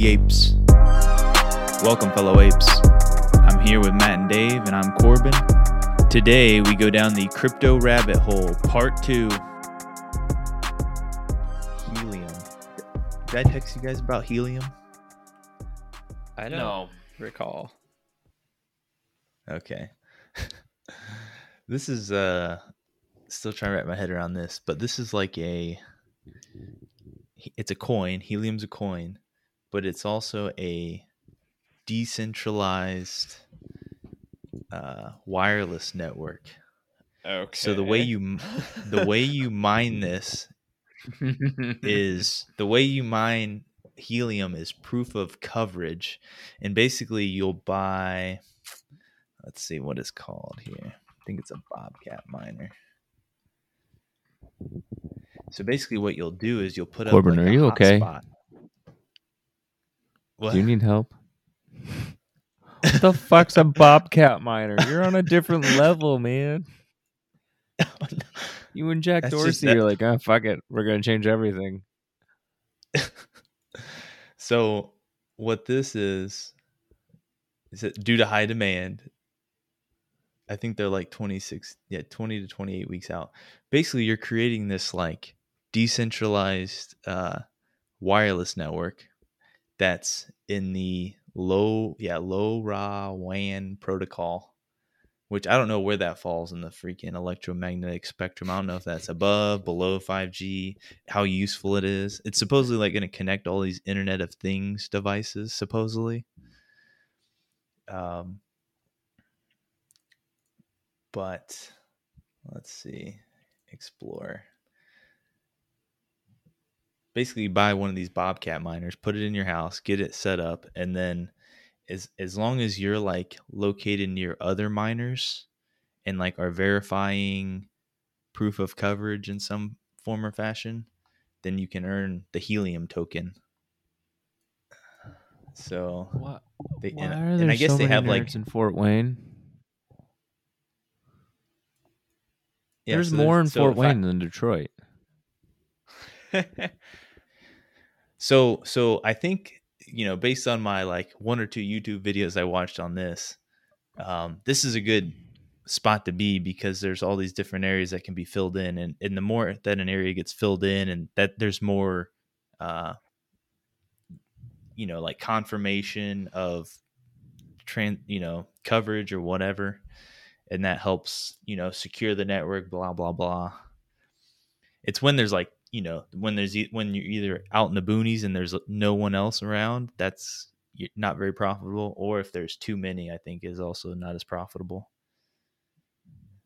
the apes. Welcome, fellow apes. I'm here with Matt and Dave, and I'm Corbin. Today, we go down the crypto rabbit hole, part two. Helium. Did I text you guys about helium? I don't No. recall. Okay. this is uh still trying to wrap my head around this, but this is like a it's a coin, helium's a coin, but it's also a decentralized uh wireless network. Okay. So the way you the way you mine this is the way you mine helium is proof of coverage and basically you'll buy let's see what it's called here i think it's a bobcat miner so basically what you'll do is you'll put Corbin, up like are a you okay? hotspot. What Do you need help? What the fuck's a bobcat miner? You're on a different level, man. You and Jack That's Dorsey are like, ah, fuck it. We're gonna change everything. so what this is is that due to high demand i think they're like 26 yeah 20 to 28 weeks out basically you're creating this like decentralized uh wireless network that's in the low yeah LoRaWAN protocol which i don't know where that falls in the freaking electromagnetic spectrum i don't know if that's above below 5g how useful it is. It's supposedly like going to connect all these Internet of Things devices, supposedly. Um, but let's see, explore. Basically, buy one of these Bobcat miners, put it in your house, get it set up, and then as as long as you're like located near other miners and like are verifying proof of coverage in some form or fashion, then you can earn the helium token. So What? they Why and, are and there I guess so they have like in Fort Wayne? yeah, There's so more in so Fort if I- Wayne than Detroit. so so I think you know based on my like one or two YouTube videos I watched on this, um, this is a good spot to be because there's all these different areas that can be filled in, and and the more that an area gets filled in, and that there's more, uh, you know, like confirmation of trans, you know, coverage or whatever, and that helps you know secure the network. Blah blah blah. It's when there's like you know when there's when you're either out in the boonies and there's uh, no one else around that's not very profitable or if there's too many i think is also not as profitable.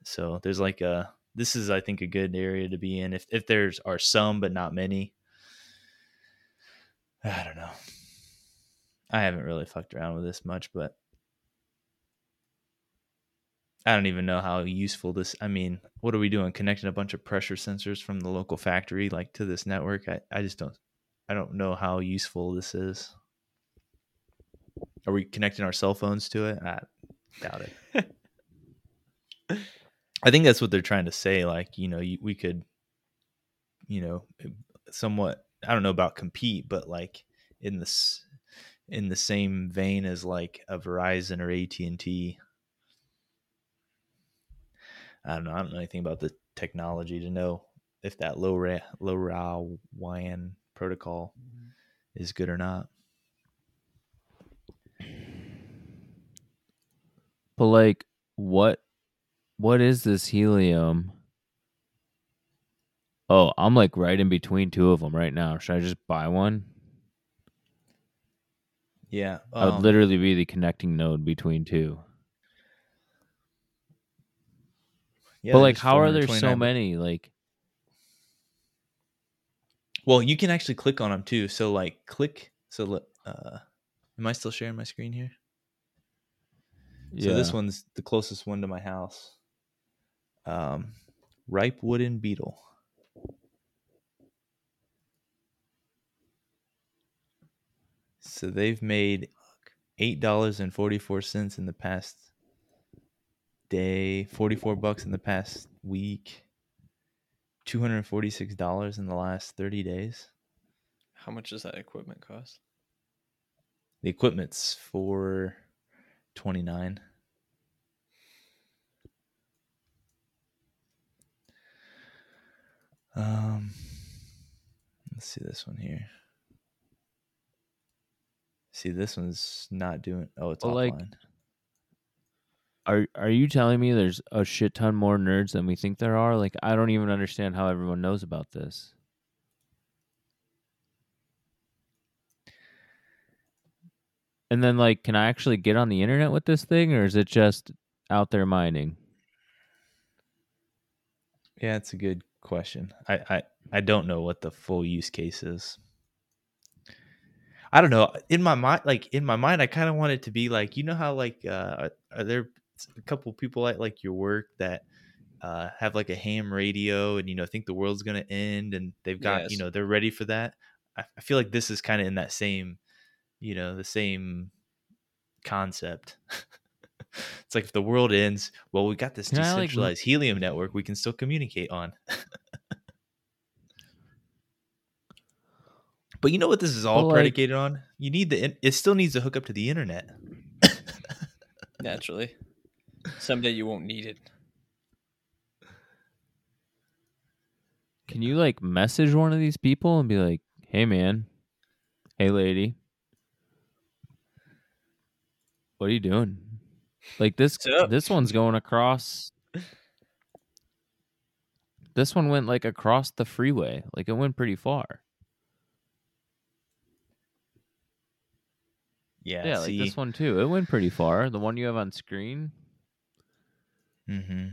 So there's like a this is i think a good area to be in. If if there's are some but not many i don't know. I haven't really fucked around with this much but I don't even know how useful this. I mean, what are we doing? Connecting a bunch of pressure sensors from the local factory like to this network? I, I just don't. I don't know how useful this is. Are we connecting our cell phones to it? I doubt it. I think that's what they're trying to say. Like, you know, you, we could, you know, somewhat. I don't know about compete, but like in this, in the same vein as like a Verizon or AT and T. I don't know. I don't know anything about the technology to know if that LoRa low WAN protocol is good or not. But like, what? What is this helium? Oh, I'm like right in between two of them right now. Should I just buy one? Yeah, I would um, literally be the connecting node between two. Yeah, but like, how are there so many? Like, Well, you can actually click on them too. So like, click. So uh, am I still sharing my screen here? Yeah. So this one's the closest one to my house. Um, ripe wooden beetle. So they've made eight dollars and forty four cents in the past day, forty four bucks in the past week, two hundred forty six dollars in the last thirty days. How much does that equipment cost? The equipment's for twenty nine. Um, let's see this one here. See, this one's not doing. Oh, it's Well, offline. like- Are are you telling me there's a shit ton more nerds than we think there are? Like I don't even understand how everyone knows about this. And then like can I actually get on the internet with this thing or is it just out there mining? Yeah, it's a good question. I, I I don't know what the full use case is. I don't know. In my mind, like in my mind, I kind of want it to be like you know how like uh, are, are there a couple people at like your work that uh, have like a ham radio and you know think the world's gonna end and they've got you know they're ready for that. I, I feel like this is kind of in that same, you know, the same concept. it's like if the world ends, well, we got this Can I, like, decentralized helium network we can still communicate on. but you know what this is all Well, like- predicated on? You need the in- it still needs to hook up to the internet. Naturally. Someday you won't need it. Can you like message one of these people and be like, "Hey man, hey lady, what are you doing?" Like this this one's going across This one went like across the freeway. Like it went pretty far. Yeah, Yeah, like this one too. It went pretty far. The one you have on screen. Mm-hmm.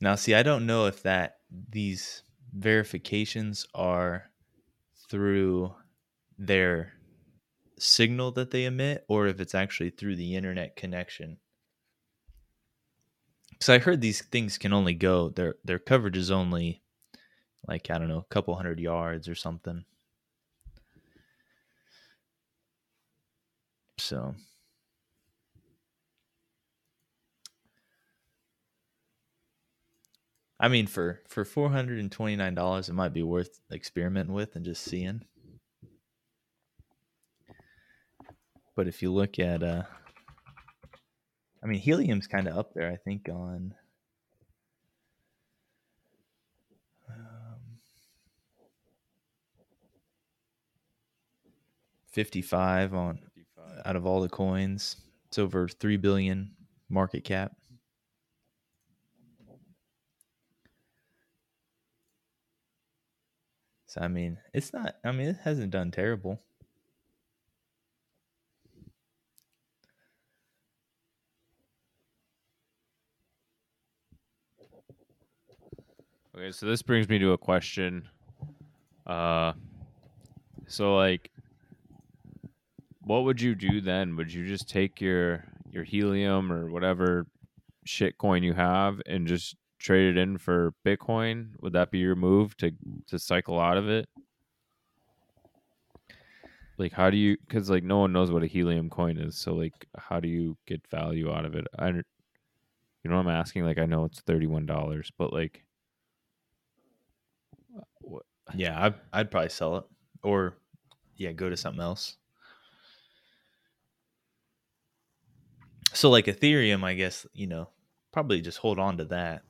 Now, see, I don't know if that these verifications are through their signal that they emit or if it's actually through the internet connection. Because I heard these things can only go their their coverage is only like I don't know a couple hundred yards or something. So I mean, for for four hundred and twenty nine dollars, it might be worth experimenting with and just seeing. But if you look at, uh, I mean, helium's kind of up there. I think on um, fifty five on out of all the coins. It's over three billion market cap. So I mean, it's not. I mean, it hasn't done terrible. Okay, so this brings me to a question. Uh so like what would you do then? Would you just take your your helium or whatever shit coin you have and just trade it in for Bitcoin? Would that be your move to to cycle out of it? Like how do you cuz like no one knows what a helium coin is, so like how do you get value out of it? I you know what I'm asking? Like I know it's $31, but like what Yeah, I'd, I'd probably sell it or yeah, go to something else. So like Ethereum, I guess you know probably just hold on to that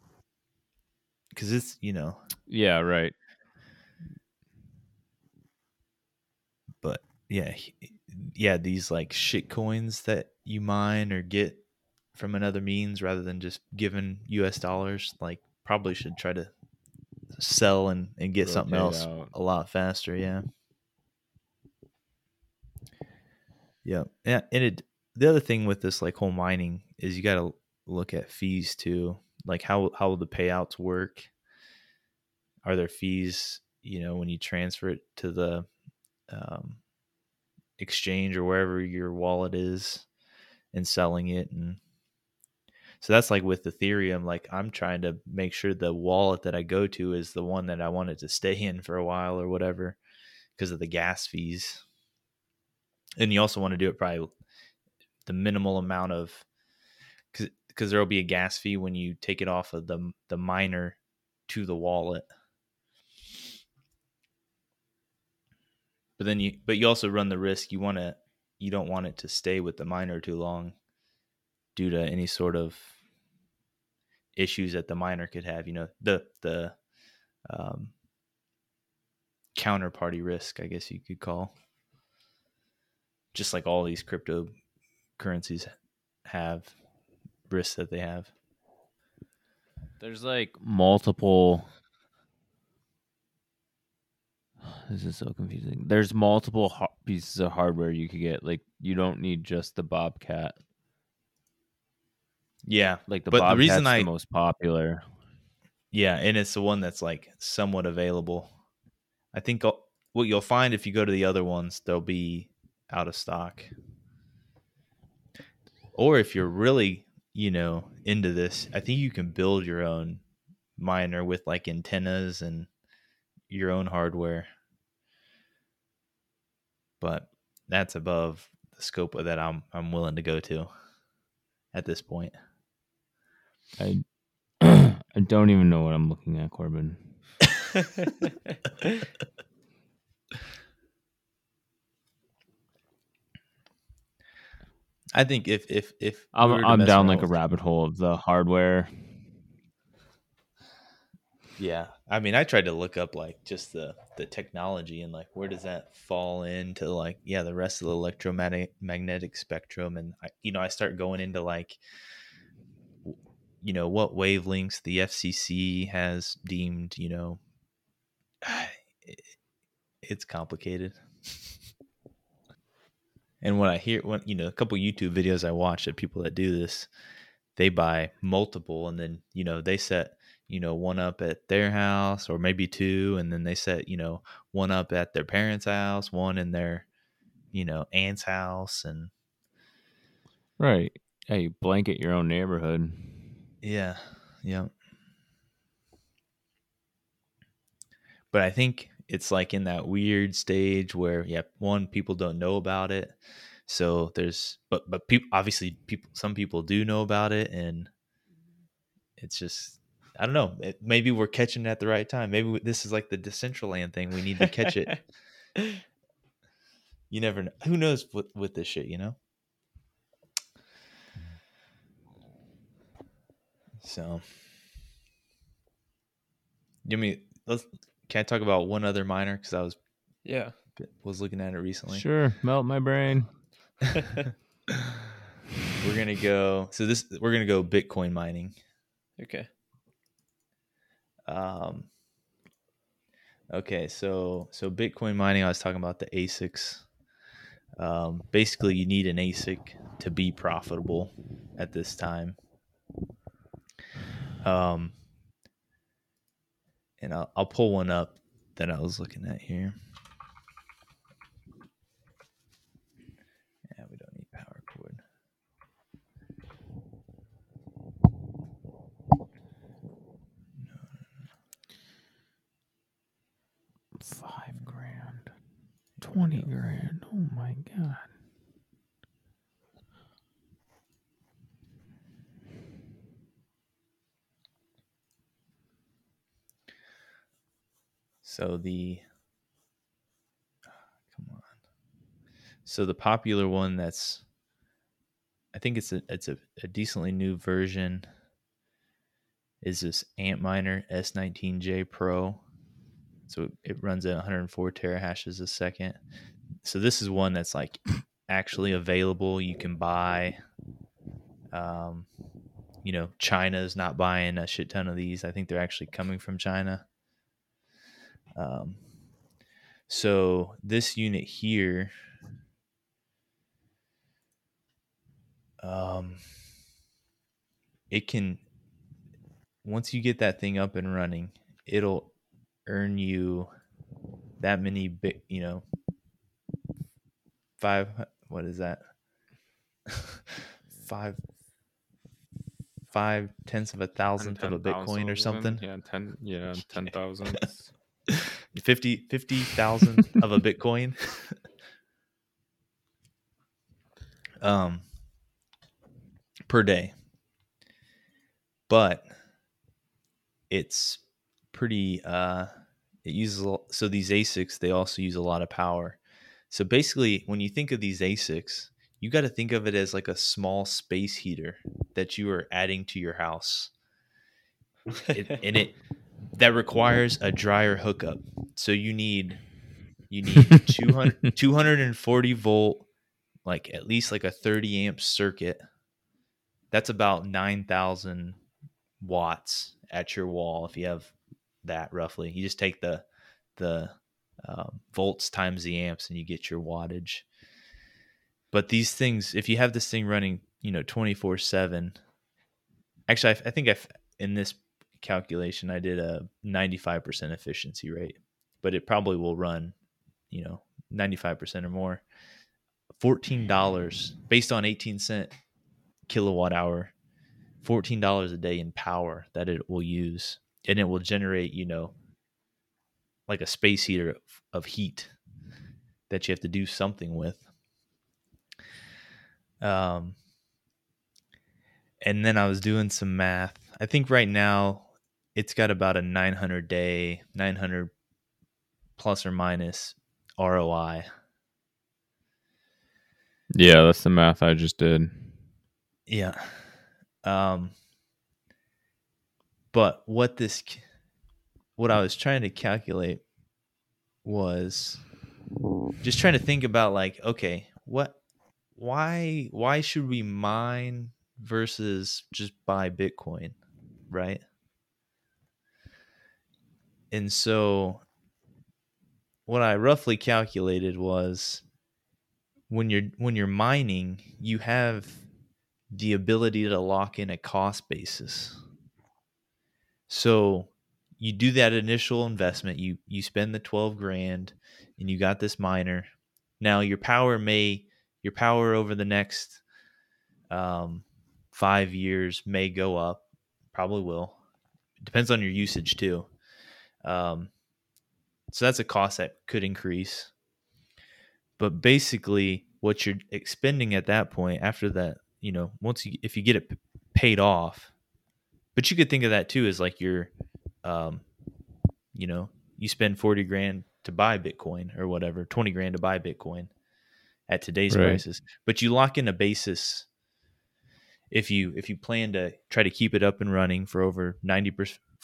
because it's you know, Yeah, right. but yeah, yeah, these like shit coins that you mine or get from another means rather than just giving U.S. dollars, like probably should try to sell and and get something else out. a lot faster. Yeah. Yeah. Yeah. And it, the other thing with this like whole mining is you got to look at fees too. Like how, how will the payouts work? Are there fees, you know, when you transfer it to the um, exchange or wherever your wallet is and selling it? And so that's like with Ethereum, like I'm trying to make sure the wallet that I go to is the one that I wanted to stay in for a while or whatever because of the gas fees. And you also want to do it probably the minimal amount of because there will be a gas fee when you take it off of the the miner to the wallet. But then you but you also run the risk you want to you don't want it to stay with the miner too long due to any sort of issues that the miner could have. You know, the the um, counterparty risk, I guess you could call. Just like all these cryptocurrencies have risks that they have. There's like multiple. This is so confusing. There's multiple ha- pieces of hardware you could get. Like you don't need just the Bobcat. Yeah, Like the But the Bobcat's reason the most popular. yeah, and it's the one that's like somewhat available. I think uh, what you'll find if you go to the other ones, they'll be out of stock. Or if you're really, you know, into this, I think you can build your own miner with like antennas and your own hardware. But that's above the scope of that I'm I'm willing to go to at this point. I I don't even know what I'm looking at, Corbin. I think if if if I'm to I'm down like a rabbit hole of the hardware. Yeah, I mean, I tried to look up like just the the technology and like where does that fall into like yeah the rest of the electromagnetic magnetic spectrum and I, you know I start going into like you know what wavelengths the FCC has deemed you know it- it's complicated. And when I hear when you know a couple YouTube videos I watch of people that do this, they buy multiple and then you know they set you know one up at their house or maybe two and then they set you know one up at their parents house one in their you know aunt's house and Right. You blanket your own neighborhood. yeah yeah but i think it's like in that weird stage where yeah one people don't know about it so there's but but people obviously people some people do know about it and it's just i don't know it, maybe we're catching it at the right time maybe we- this is like the decentraland thing we need to catch it. You never know who knows with with this shit you know? So you mean let's can i talk about one other miner because i was yeah. was looking at it recently Sure, melt my brain. we're gonna go so this we're gonna go bitcoin mining Okay. um okay so so bitcoin mining i was talking about the asics um basically you need an asic to be profitable at this time um and i'll, I'll pull one up that i was looking at here yeah we don't need power cord No. Five grand. Twenty grand. Oh my god. So the come on. So the popular one that's I think it's a it's a, a decently new version is this Antminer S19J Pro. So it, runs at 104 terahashes a second. So this is one that's like actually available. You can buy. Um, you know, China's not buying a shit ton of these. I think they're actually coming from China. Um, so this unit here, um, it can once you get that thing up and running, it'll earn you that many bit, you know, five. What is that? five, five tenths of a thousandth of a Bitcoin or something. Yeah, ten. Yeah, ten thousand. 50 50,000 of a Bitcoin. um per day. But it's pretty uh it uses a lo- so these ASICs they also use a lot of power. So basically, when you think of these ASICs, you got to think of it as like a small space heater that you are adding to your house. It, and it that requires a dryer hookup. So you need you need 200, 240 volt like at least like a 30 amp circuit. That's about 9000 watts at your wall if you have that roughly. You just take the the um, volts times the amps and you get your wattage. But these things, if you have this thing running, you know, 24 7, actually, I, I think I've, in this calculation, I did a 95% efficiency rate, but it probably will run, you know, 95% or more. $14 based on 18 cent kilowatt hour, $14 a day in power that it will use. And it will generate, you know, like a space heater of, heat that you have to do something with. Um, and then I was doing some math. I think right now it's got about a 900 day, 900 plus or minus ROI. Yeah, that's the math I just did. Yeah. Um, but what this, what I was trying to calculate was just trying to think about like, okay, what, why, why should we mine versus just buy Bitcoin, right? And so what I roughly calculated was when you're when you're mining, you have the ability to lock in a cost basis. So you do that initial investment, you you spend the 12 grand and you got this miner. Now your power may your power over the next um, 5 years may go up, probably will. It depends on your usage too. Um, so that's a cost that could increase. But basically, what you're expending at that point, after that, you know, once you if you get it paid off, but you could think of that too as like your, um, you know, you spend forty grand to buy Bitcoin or whatever, twenty grand to buy Bitcoin at today's Right. prices, but you lock in a basis if you if you plan to try to keep it up and running for over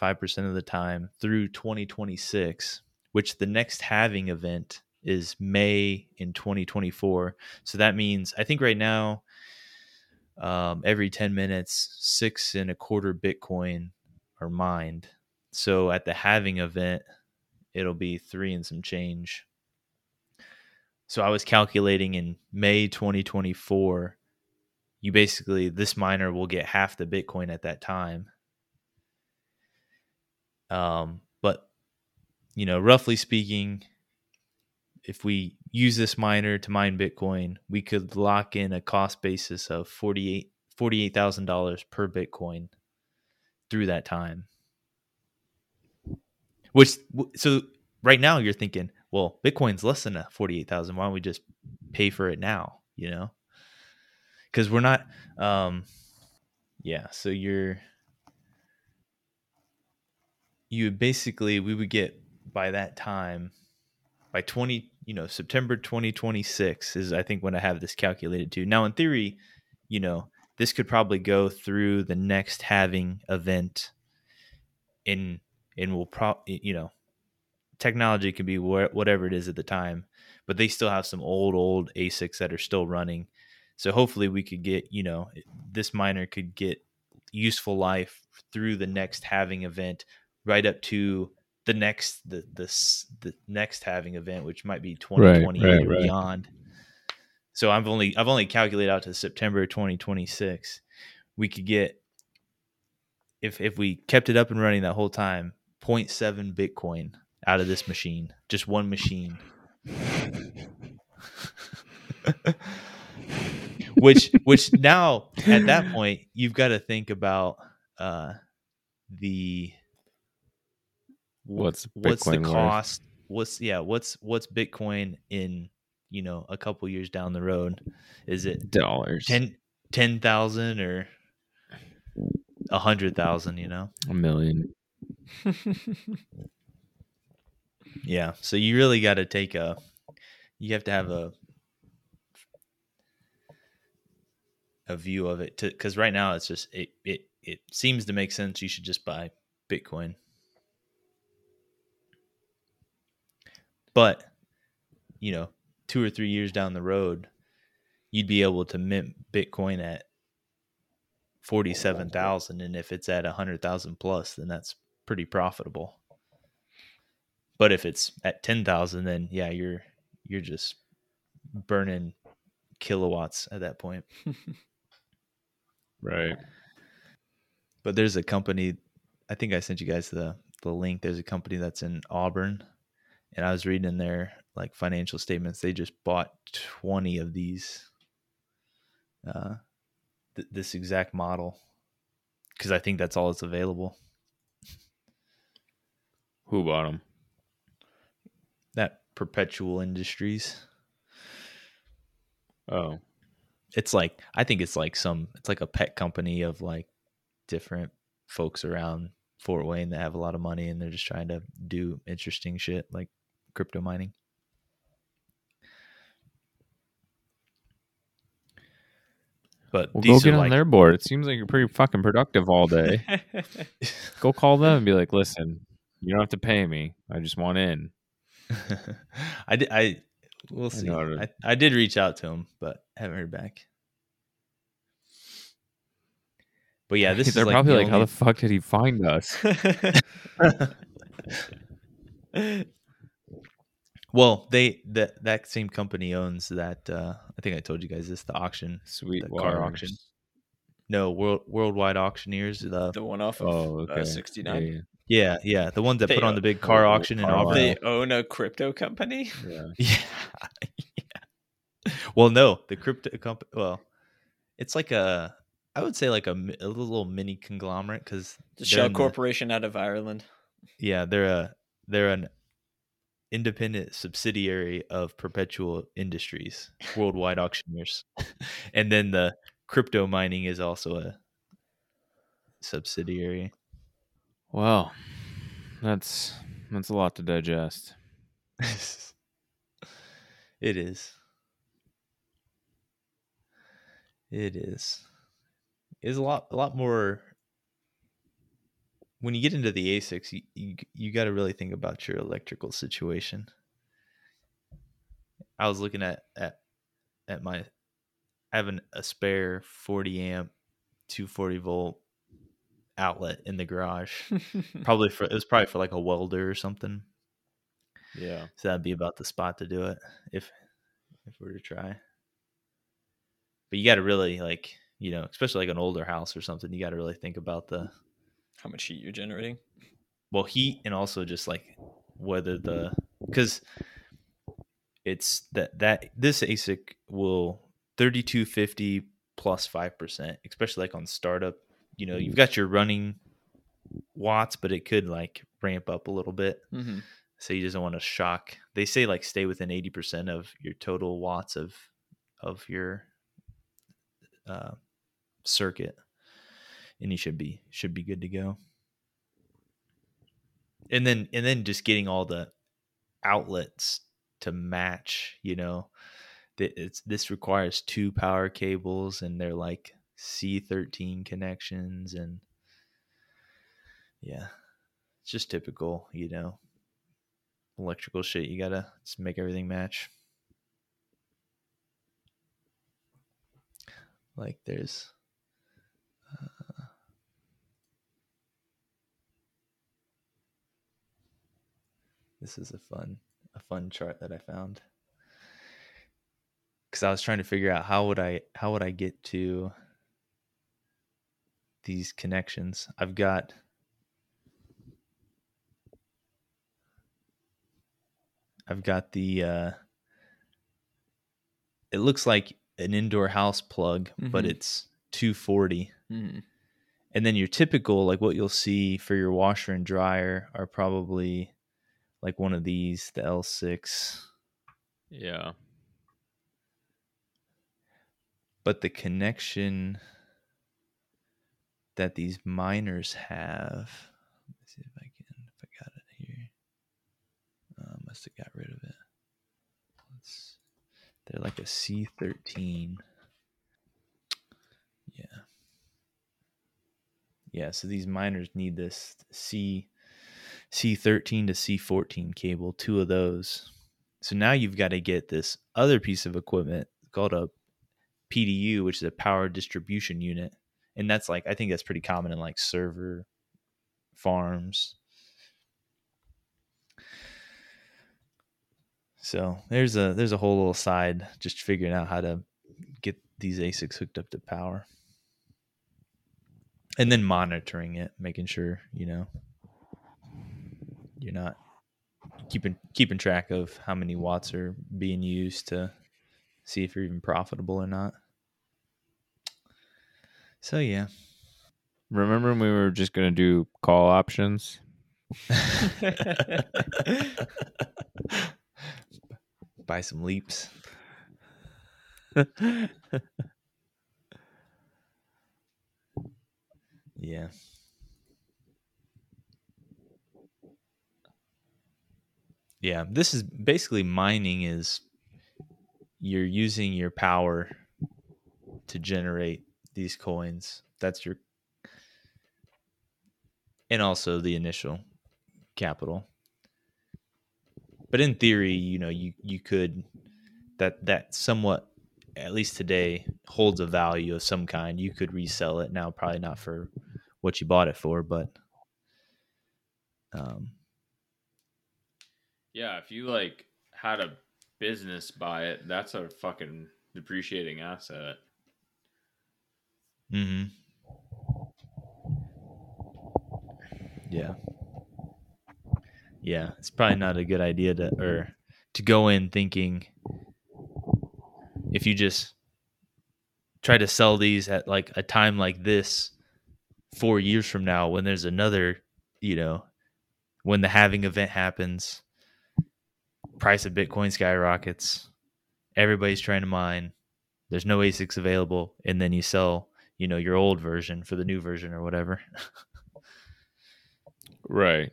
95% of the time through 2026 which the next halving event is may in 2024 so that means i think right now um, every 10 minutes six and a quarter bitcoin are mined. So at the halving event it'll be three and some change. So i was calculating in may 2024 you basically this miner will get half the bitcoin at that time um but you know roughly speaking if we use this miner to mine bitcoin we could lock in a cost basis of 48 $48,000 per bitcoin through that time. Which so right now you're thinking well bitcoin's less than a 48,000 why don't we just pay for it now you know? Because we're not um yeah so you're you would basically we would get by that time by 20 you know september 2026 is i think when i have this calculated to. Now in theory you know this could probably go through the next halving event in and will probably you know technology can be wh- whatever it is at the time but they still have some old old asics that are still running. So hopefully we could get, you know, this miner could get useful life through the next halving event right up to the next the the, the next halving event which might be 2028 right, or right. beyond. So I've only I've only calculated out to September 2026. We could get if if we kept it up and running that whole time, 0.7 Bitcoin out of this machine, just one machine. which which now at that point you've got to think about uh the wh- What's what's the Bitcoin worth? cost what's yeah what's what's bitcoin in you know a couple years down the road is it Dollars. 10 10,000 or a hundred thousand you know A million. yeah so you really got to take a you have to have a a view of it to because right now it's just it it it seems to make sense. You should just buy Bitcoin, but you know, two or three years down the road, you'd be able to mint Bitcoin at forty seven thousand, and if it's at a hundred thousand plus, then that's pretty profitable. But if it's at ten thousand, then yeah, you're you're just burning kilowatts at that point. Right. But there's a company, I think I sent you guys the the link. There's a company that's in Auburn, and I was reading their like financial statements. They just bought 20 of these, uh, th- this exact model, because I think that's all that's available. Who bought them? That Perpetual Industries. Oh, It's like I think it's like some. It's like a pet company of like different folks around Fort Wayne that have a lot of money and they're just trying to do interesting shit like crypto mining. But well, these go get are on like, their board. It seems like you're pretty fucking productive all day. go call them and be like, "Listen, you don't have to pay me. I just want in." I did. I we'll see. know how to- I, I did reach out to him, but haven't heard back. But yeah, this They're is like probably the like, "How the fuck did he find us?" Well, they that that same company owns that. Uh, I think I told you guys this. The auction, Sweet The car auction. no world worldwide auctioneers. The the one off of Oh, uh, 69. Yeah, yeah, yeah, the ones that They put on the big car the auction in Auburn. They own a crypto company. yeah. Yeah. yeah. Well, no, the crypto company. Well, it's like a, I would say like a, a little mini conglomerate because The Shell Corporation out of Ireland. yeah, they're a they're an independent subsidiary of Perpetual Industries, Worldwide Auctioneers, and then the crypto mining is also a subsidiary. Well, that's that's a lot to digest. it is. It is. It's a lot a lot more when you get into the ASICs, you you, you got to really think about your electrical situation. I was looking at at at my I have an, a spare 40 amp 240 volt outlet in the garage. probably for it was probably for like a welder or something. Yeah. So that'd be about the spot to do it if if we were to try. But you got to really like, you know, especially like an older house or something, you got to really think about the How much heat you're generating? well heat and also just like whether the because it's that that this ASIC will 3250 plus 5%, especially like on startup. You know, you've got your running watts, but it could like ramp up a little bit. Mm-hmm. so you just don't want to shock they say like stay within 80% of your total watts of of your uh, circuit and he should be should be good to go and then and then just getting all the outlets to match you know it's this requires two power cables and they're like c13 connections and yeah it's just typical you know electrical shit. You gotta just make everything match. Like there's. This is a fun a fun chart that I found because I was trying to figure out how would I how would I get to these connections. I've got I've got the uh it looks like an indoor house plug, but Mhm. it's 240. Mm-hmm. And then your typical like what you'll see for your washer and dryer are probably like one of these, the L6. Yeah. But the connection that these miners have, let's see if I can if I got it here. Uh, must have got rid of it. Let's They're like a C13. Yeah. Yeah, so these miners need this C C13 to C14 cable, two of those. So now you've got to get this other piece of equipment called a PDU, which is a power distribution unit. And that's like I think that's pretty common in like server farms. So there's a there's a whole little side just figuring out how to get these ASICs hooked up to power. And then monitoring it, making sure, you know, you're not keeping keeping track of how many watts are being used to see if you're even profitable or not. So yeah. Remember when we were just gonna do call options? Buy some leaps. Yeah. Yeah, this is basically mining is you're using your power to generate these coins. That's your and also the initial capital. But in theory, you know, you you could that that somewhat at least today holds a value of some kind. You could resell it now, probably not for what you bought it for, but um, Yeah, if you like had a business buy it, that's a fucking depreciating asset. Mm-hmm. Yeah. Yeah, it's probably not a good idea to or to go in thinking if you just try to sell these at like a time like this 4 years from now when there's another, you know, when the halving event happens, price of Bitcoin skyrockets, everybody's trying to mine, there's no ASICs available, and then you sell, you know, your old version for the new version or whatever. Right.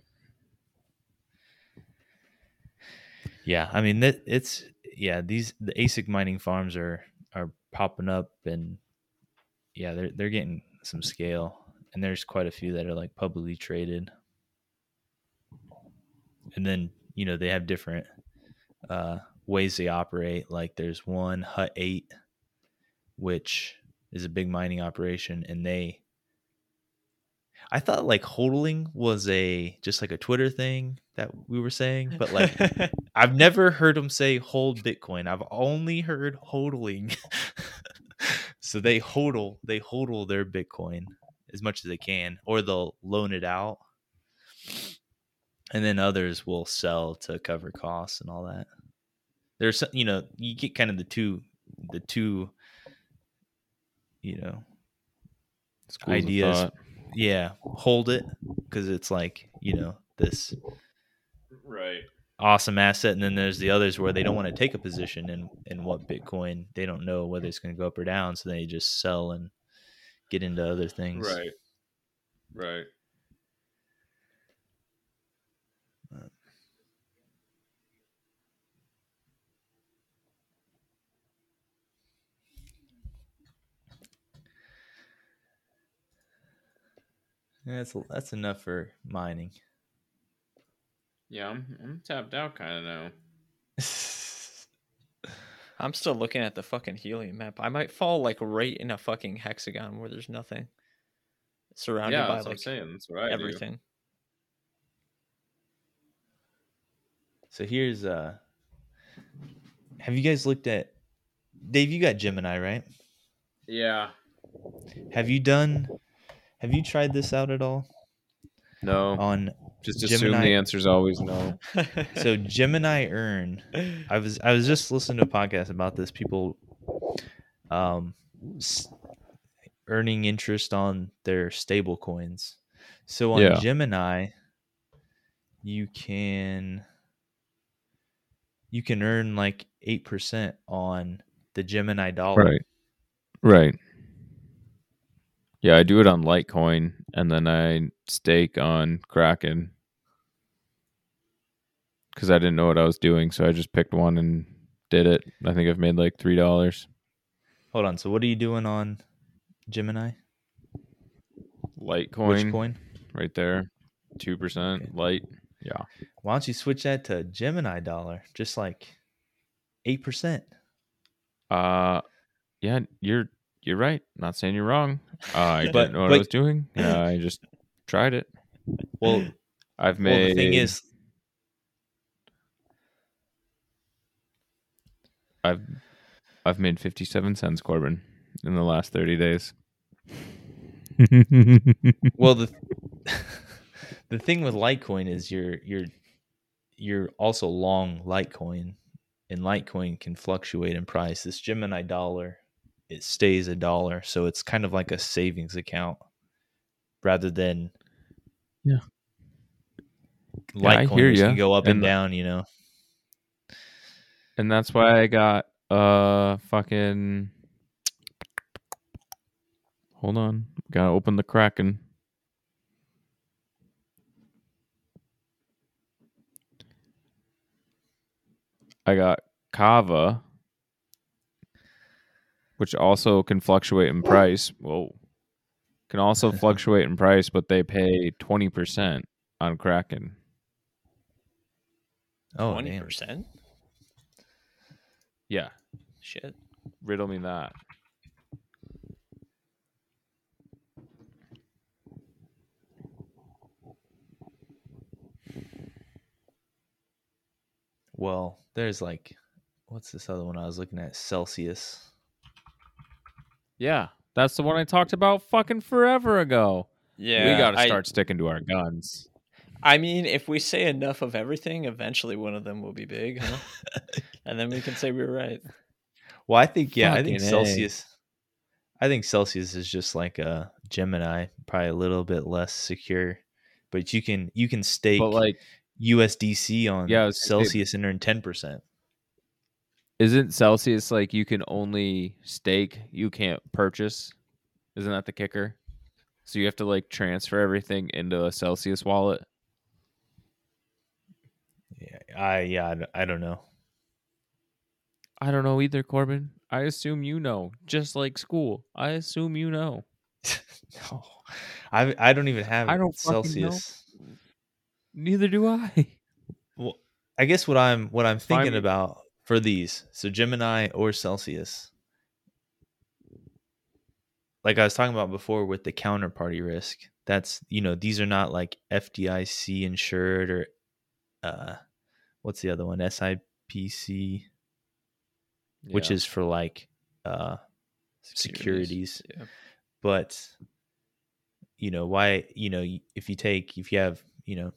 yeah, I mean that it's yeah, these the ASIC mining farms are are popping up and yeah, they're they're getting some scale and there's quite a few that are like publicly traded. And then, you know, they have different uh ways they operate. Like there's one Hut 8 which is a big mining operation and they I thought like hodling was a just like a Twitter thing that we were saying, but like I've never heard them say hold Bitcoin. I've only heard hodling. so they hodl, they hodl their Bitcoin as much as they can, or they'll loan it out. And then others will sell to cover costs and all that. There's some- you know, you get kind of the two the two you know, Schools of Ideas. yeah, hold it because it's like, you know, this Right. awesome asset and then there's the others where they don't want to take a position in in what bitcoin they don't know whether it's going to go up or down so they just sell and get into other things Right. Right. That's that's enough for mining Yeah, I'm I'm tapped out kind of now. I'm still looking at the fucking helium map. I might fall like right in a fucking hexagon where there's nothing. Surrounded yeah, by that's what I'm like saying. That's what I do. everything. so here's uh have you guys looked at dave you got gemini right Yeah. have you done have you tried this out at all No. on just assume Gemini- the answer is always no. so gemini earn I was I was just listening to a podcast about this. People, um, earning interest on their stable coins. So on Yeah. Gemini, you can you can earn like eight percent on the Gemini dollar. Right. Right. Yeah, I do it on Litecoin and then I stake on Kraken. Cuz I didn't know what I was doing, so I just picked one and did it. I think I've made like three dollars. Hold on. So what are you doing on Gemini? Litecoin, Which coin? right there, two percent Okay. light. Yeah, Why don't you switch that to Gemini dollar? Just like eight percent. uh, yeah, you're you're right. Not saying you're wrong. Uh, I But- didn't know what I was doing. Uh, I just tried it. Well, I've well, made. the thing is, I've I've made fifty seven cents, Corbin, in the last thirty days. well the the thing with Litecoin is you're you're you're also long Litecoin, and Litecoin can fluctuate in price. This Gemini dollar, it stays a dollar, so it's kind of like a savings account rather than Yeah. Yeah, Litecoin hear which can go up and, And- down. You know, and that's why I got uh fucking. Hold on, gotta open the Kraken. I got Kava, which also can fluctuate in price. Whoa, can also fluctuate in price, but they pay twenty percent on Kraken. oh Twenty damn. percent. Yeah, Shit. riddle me that. Well, there's like, what's this other one I was looking at? Celsius. Yeah, that's the one I talked about fucking forever ago. Yeah. we got to I- start sticking to our guns. I mean, if we say enough of everything, eventually one of them will be big, huh? and then we can say we were right. Well, I think yeah, I think Celsius. I think Celsius is just like a Gemini, probably a little bit less secure, but you can you can stake But like, USDC on Yeah, I was Celsius and earn ten percent. Isn't Celsius like you can only stake, you can't purchase? Isn't that the kicker? So you have to like transfer everything into a Celsius wallet. Yeah, I yeah I don't know. I don't know either, Corbin. I assume you know, just like school. I assume you know. no, I I don't even have I don't fucking know. Celsius. Neither do I. Well, I guess what I'm what I'm Find thinking me- about for these, so Gemini or Celsius, like I was talking about before with the counterparty risk. That's you know these are not like FDIC insured or uh, what's the other one? SIPC, which is for like uh securities. Yeah. But you know why? You know if you take if you have you know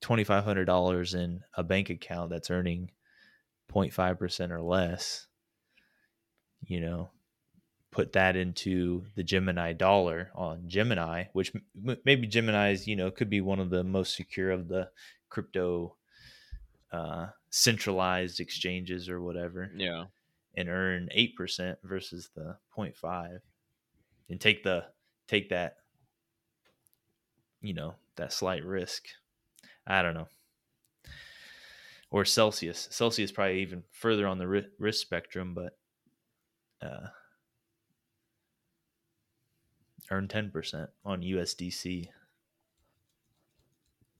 twenty five hundred dollars in a bank account that's earning 0.5 percent or less, you know, put that into the Gemini dollar on Gemini, which m- maybe Gemini's, you know could be one of the most secure of the crypto uh, centralized exchanges or whatever Yeah. and earn 8% versus the 0.5 and take the take that you know that slight risk i don't know or celsius celsius probably even further on the risk spectrum but uh earn 10% on usdc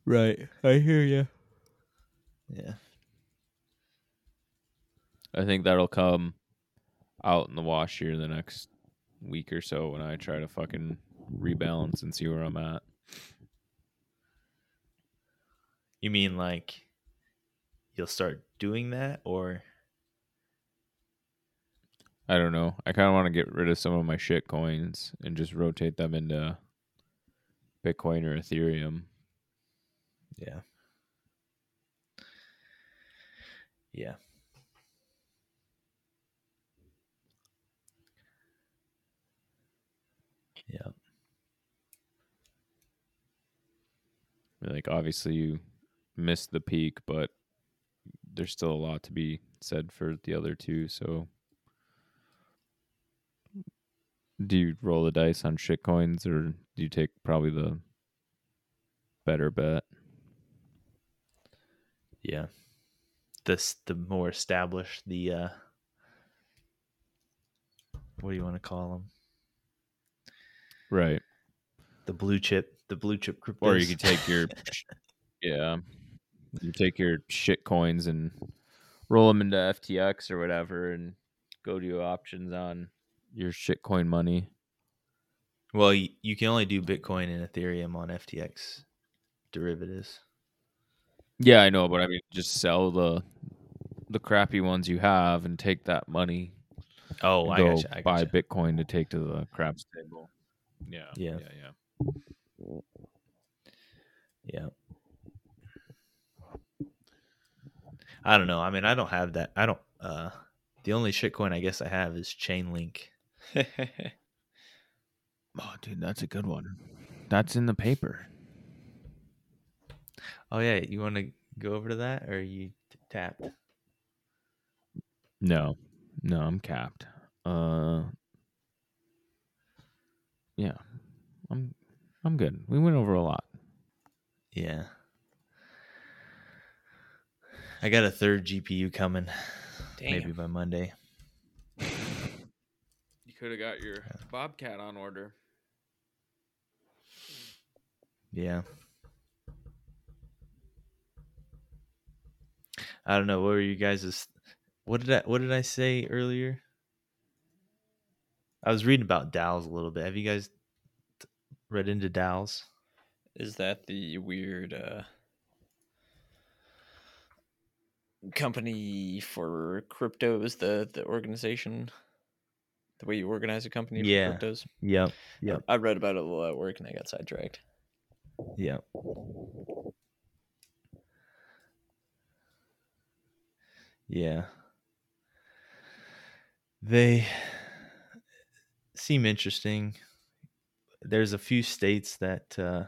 Right. I hear you. yeah I think that'll come out in the wash here the next week or so when I try to fucking rebalance and see where I'm at. you mean like you'll start doing that or I don't know. I kind of want to get rid of some of my shit coins and just rotate them into Bitcoin or Ethereum. Yeah. Yeah. Yeah. Like obviously you missed the peak, but there's still a lot to be said for the other two, so do you roll the dice on shit coins or do you take probably the better bet? Yeah. this the more established the uh what do you want to call them Right. the blue chip the blue chip cryptos Or you could take your yeah, you take your shit coins and roll them into FTX or whatever, and go do options on your shitcoin money. well you, you can only do bitcoin and ethereum on ftx derivatives Yeah, I know, but I mean, just sell the the crappy ones you have and take that money. oh i go gotcha, I buy gotcha. Bitcoin to take to the craps table. Yeah, Yeah. yeah, yeah. yeah i don't know i mean i don't have that i don't uh the only shitcoin i guess i have is chainlink Oh, dude, that's a good one. That's in the paper. oh yeah you want to go over to that or you t- tapped No, no, I'm capped. Uh, yeah, I'm, I'm good. We went over a lot. Yeah. I got a third GPU coming maybe by Monday. You could have got your Bobcat on order. Yeah. I don't know. What were you guys' what did I what did I say earlier? I was reading about DAOs a little bit. Have you guys read into DAOs? Is that the weird uh company for cryptos, the the organization? The way you organize a company for Yeah. cryptos? Yep. Yep. I read about it a little at work and I got sidetracked. Yeah. Yeah. They seem interesting. There's a few states that uh,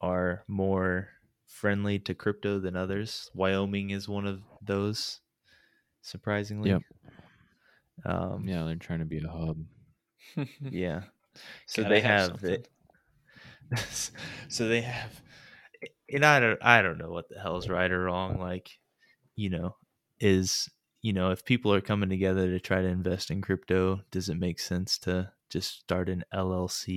are more friendly to crypto than others. Wyoming is one of those, surprisingly. Yep. Um, Yeah, they're trying to be a hub. yeah. So Gotta they have have it. so they have, and I don't, I don't know what the hell is right or wrong. Like, you know, is you know, if people are coming together to try to invest in crypto, does it make sense to just start an LLC